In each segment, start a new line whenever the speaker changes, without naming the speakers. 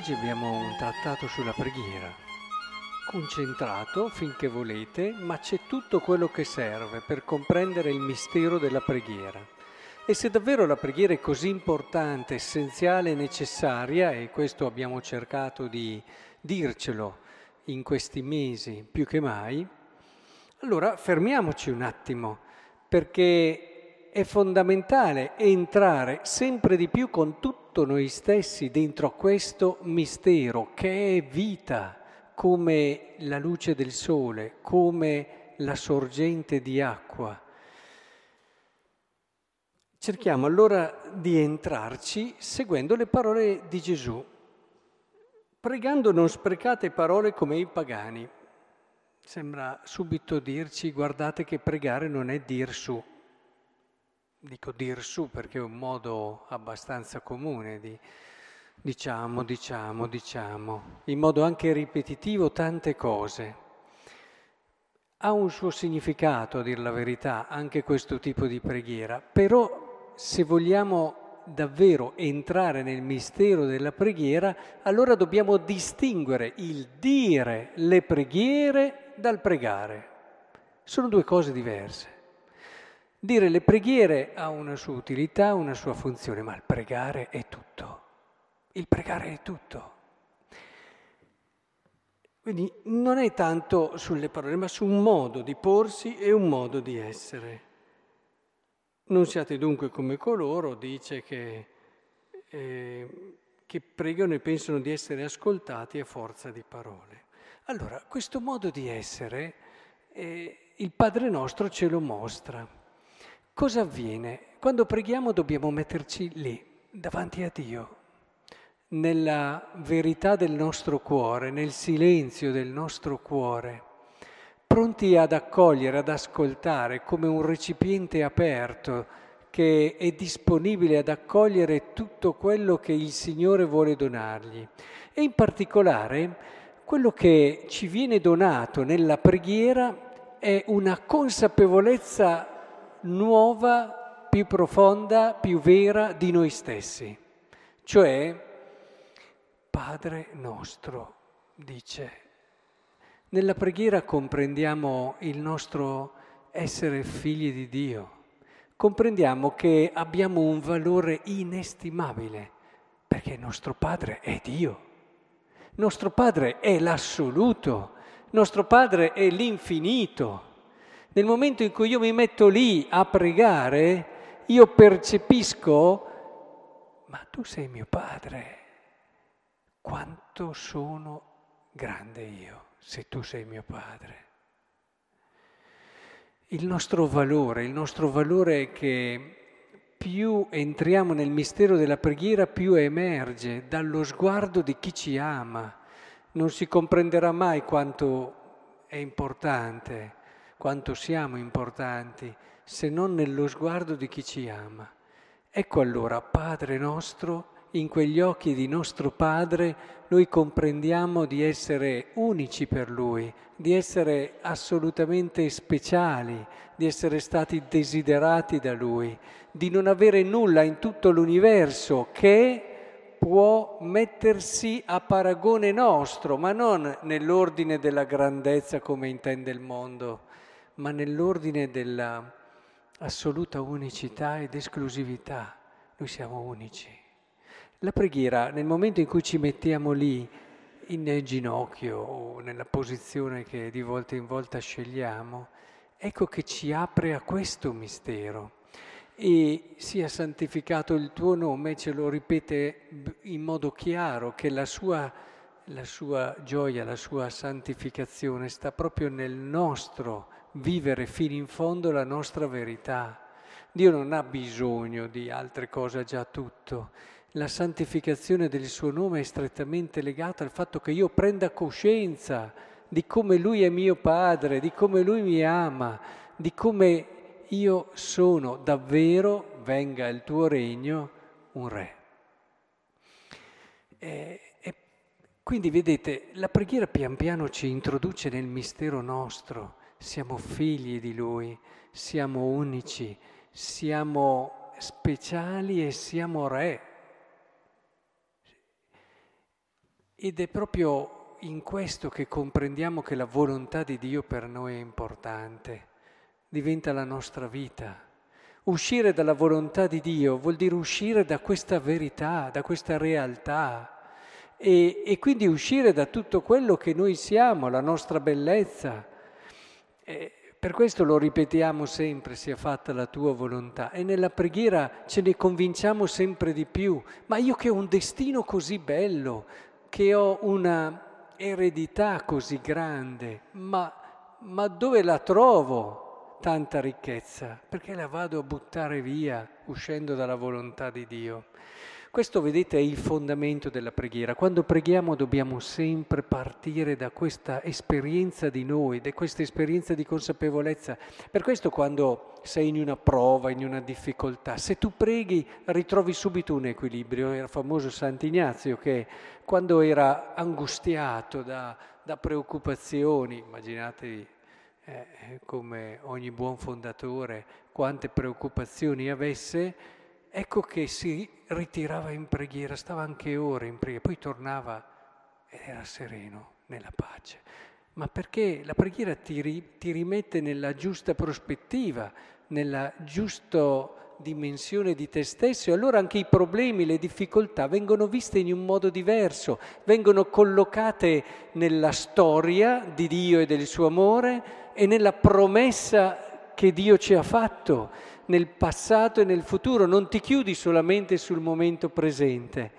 Oggi abbiamo un trattato sulla preghiera, concentrato finché volete, ma c'è tutto quello che serve per comprendere il mistero della preghiera. E se davvero la preghiera è così importante, essenziale e necessaria, e questo abbiamo cercato di dircelo in questi mesi più che mai, allora fermiamoci un attimo, perché è fondamentale entrare sempre di più con tutto noi stessi dentro questo mistero che è vita, come la luce del sole, come la sorgente di acqua Cerchiamo allora di entrarci seguendo le parole di Gesù. Pregando non sprecate parole come i pagani. Sembra subito dirci guardate che pregare non è dir su. Dico dir su perché è un modo abbastanza comune di diciamo, diciamo, diciamo, in modo anche ripetitivo tante cose. Ha un suo significato, a dir la verità, anche questo tipo di preghiera, però se vogliamo davvero entrare nel mistero della preghiera, allora dobbiamo distinguere il dire le preghiere dal pregare. Sono due cose diverse. Dire le preghiere ha una sua utilità, una sua funzione, ma il pregare è tutto. Il pregare è tutto. Quindi non è tanto sulle parole, ma su un modo di porsi e un modo di essere. Non siate dunque come coloro, dice, che, eh, che pregano e pensano di essere ascoltati a forza di parole. Allora, questo modo di essere, eh, il Padre nostro ce lo mostra. Cosa avviene? Quando preghiamo dobbiamo metterci lì, davanti a Dio, nella verità del nostro cuore, nel silenzio del nostro cuore pronti ad accogliere, ad ascoltare come un recipiente aperto che è disponibile ad accogliere tutto quello che il Signore vuole donargli. E in particolare quello che ci viene donato nella preghiera è una consapevolezza nuova, più profonda, più vera di noi stessi. Cioè, Padre nostro, dice nella preghiera comprendiamo il nostro essere figli di Dio, comprendiamo che abbiamo un valore inestimabile, perché nostro Padre è Dio, il nostro Padre è l'assoluto, il nostro Padre è l'infinito. Nel momento in cui io mi metto lì a pregare, io percepisco, ma tu sei mio Padre, quanto sono grande io se tu sei mio padre. Il nostro valore, il nostro valore è che più entriamo nel mistero della preghiera, più emerge dallo sguardo di chi ci ama. Non si comprenderà mai quanto è importante, quanto siamo importanti, se non nello sguardo di chi ci ama. Ecco allora, Padre nostro, in quegli occhi di nostro Padre noi comprendiamo di essere unici per Lui, di essere assolutamente speciali, di essere stati desiderati da Lui, di non avere nulla in tutto l'universo che può mettersi a paragone nostro, ma non nell'ordine della grandezza come intende il mondo, ma nell'ordine della assoluta unicità ed esclusività. Noi siamo unici. La preghiera, nel momento in cui ci mettiamo lì in ginocchio o nella posizione che di volta in volta scegliamo, ecco che ci apre a questo mistero. E sia santificato il tuo nome, ce lo ripete in modo chiaro che la sua, la sua gioia, la sua santificazione sta proprio nel nostro vivere fino in fondo la nostra verità. Dio non ha bisogno di altre cose, ha già tutto la santificazione del suo nome è strettamente legata al fatto che io prenda coscienza di come Lui è mio Padre, di come Lui mi ama, di come io sono davvero, venga il tuo regno, un re. E, e quindi vedete, la preghiera pian piano ci introduce nel mistero nostro, siamo figli di Lui, siamo unici, siamo speciali e siamo re ed è proprio in questo che comprendiamo che la volontà di Dio per noi è importante, diventa la nostra vita. Uscire dalla volontà di Dio vuol dire uscire da questa verità, da questa realtà e, e quindi uscire da tutto quello che noi siamo, la nostra bellezza. E per questo lo ripetiamo sempre, sia fatta la tua volontà. E nella preghiera ce ne convinciamo sempre di più. Ma io che ho un destino così bello, che ho una eredità così grande, ma, ma dove la trovo? tanta ricchezza? Perché la vado a buttare via uscendo dalla volontà di Dio? Questo, vedete, è il fondamento della preghiera. Quando preghiamo dobbiamo sempre partire da questa esperienza di noi, da questa esperienza di consapevolezza. Per questo quando sei in una prova, in una difficoltà, se tu preghi ritrovi subito un equilibrio. Era famoso Sant'Ignazio che quando era angustiato da, da preoccupazioni, immaginatevi eh, come ogni buon fondatore, quante preoccupazioni avesse, ecco che si ritirava in preghiera, stava anche ore in preghiera, poi tornava ed era sereno, nella pace. Ma perché la preghiera ti, ri, ti rimette nella giusta prospettiva, nella giusta dimensione di te stesso e allora anche i problemi, le difficoltà vengono viste in un modo diverso, vengono collocate nella storia di Dio e del suo amore e nella promessa che Dio ci ha fatto nel passato e nel futuro, non ti chiudi solamente sul momento presente.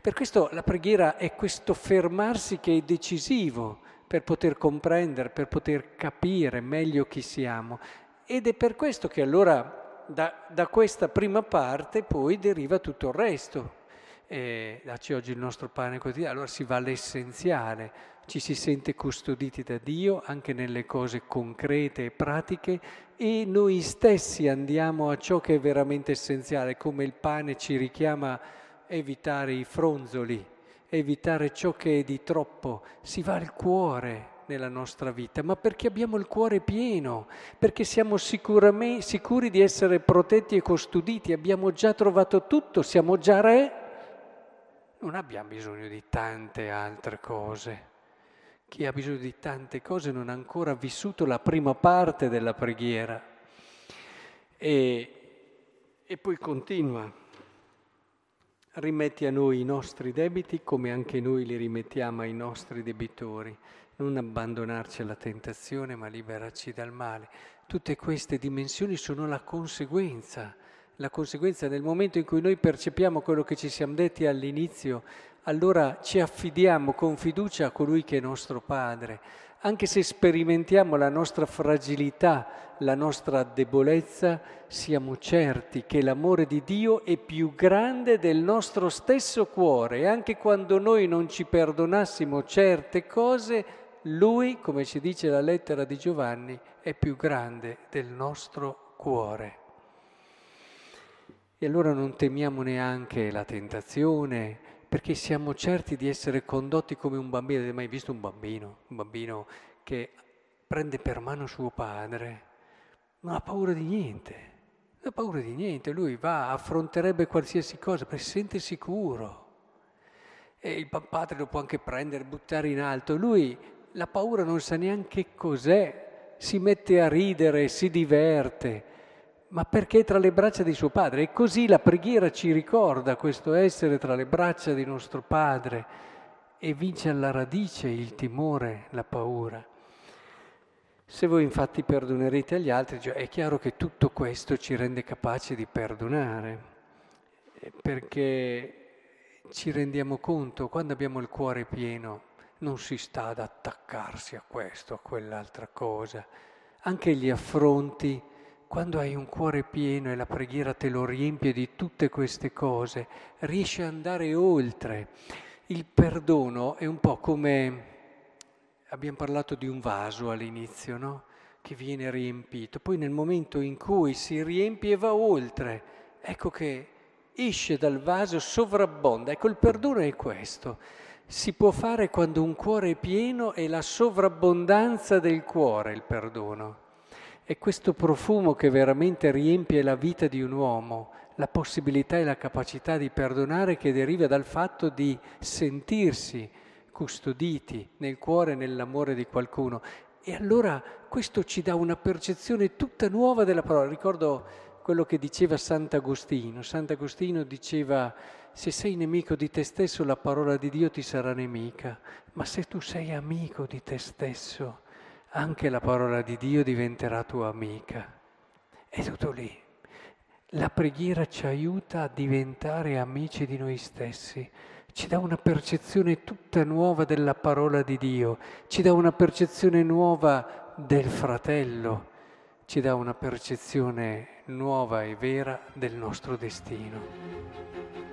Per questo la preghiera è questo fermarsi che è decisivo per poter comprendere, per poter capire meglio chi siamo. Ed è per questo che allora da, da questa prima parte poi deriva tutto il resto. E dacci oggi il nostro pane quotidiano, allora si va all'essenziale, ci si sente custoditi da Dio anche nelle cose concrete e pratiche e noi stessi andiamo a ciò che è veramente essenziale, come il pane ci richiama a evitare i fronzoli, evitare ciò che è di troppo, si va al cuore nella nostra vita, ma perché abbiamo il cuore pieno, perché siamo sicuri di essere protetti e custoditi, abbiamo già trovato tutto, siamo già re, non abbiamo bisogno di tante altre cose. Chi ha bisogno di tante cose non ha ancora vissuto la prima parte della preghiera. E, e poi continua. Rimetti a noi i nostri debiti come anche noi li rimettiamo ai nostri debitori. Non abbandonarci alla tentazione, ma liberarci dal male. Tutte queste dimensioni sono la conseguenza. La conseguenza nel momento in cui noi percepiamo quello che ci siamo detti all'inizio, allora ci affidiamo con fiducia a colui che è nostro Padre, anche se sperimentiamo la nostra fragilità, la nostra debolezza, siamo certi che l'amore di Dio è più grande del nostro stesso cuore e anche quando noi non ci perdonassimo certe cose, Lui, come ci dice la lettera di Giovanni, è più grande del nostro cuore. E allora non temiamo neanche la tentazione, perché siamo certi di essere condotti come un bambino. Avete mai visto un bambino? Un bambino che prende per mano suo padre, non ha paura di niente, non ha paura di niente, lui va, affronterebbe qualsiasi cosa perché si sente sicuro. E il padre lo può anche prendere, buttare in alto. Lui la paura non sa neanche cos'è, si mette a ridere, si diverte ma perché è tra le braccia di suo padre. E così la preghiera ci ricorda questo essere tra le braccia di nostro padre e vince alla radice il timore, la paura. Se voi infatti perdonerete agli altri, cioè è chiaro che tutto questo ci rende capaci di perdonare, eh, perché ci rendiamo conto, quando abbiamo il cuore pieno, non si sta ad attaccarsi a questo, a quell'altra cosa. Anche gli affronti quando hai un cuore pieno e la preghiera te lo riempie di tutte queste cose, riesci ad andare oltre. Il perdono è un po' come, abbiamo parlato di un vaso all'inizio, no? Che viene riempito. Poi nel momento in cui si riempie va oltre, ecco che esce dal vaso, sovrabbonda. Ecco, il perdono è questo. Si può fare quando un cuore è pieno e la sovrabbondanza del cuore, il perdono. È questo profumo che veramente riempie la vita di un uomo, la possibilità e la capacità di perdonare che deriva dal fatto di sentirsi custoditi nel cuore e nell'amore di qualcuno. E allora questo ci dà una percezione tutta nuova della parola. Ricordo quello che diceva Sant'Agostino. Sant'Agostino diceva, se sei nemico di te stesso, la parola di Dio ti sarà nemica, ma se tu sei amico di te stesso, anche la parola di Dio diventerà tua amica. È tutto lì. La preghiera ci aiuta a diventare amici di noi stessi, ci dà una percezione tutta nuova della parola di Dio, ci dà una percezione nuova del fratello, ci dà una percezione nuova e vera del nostro destino.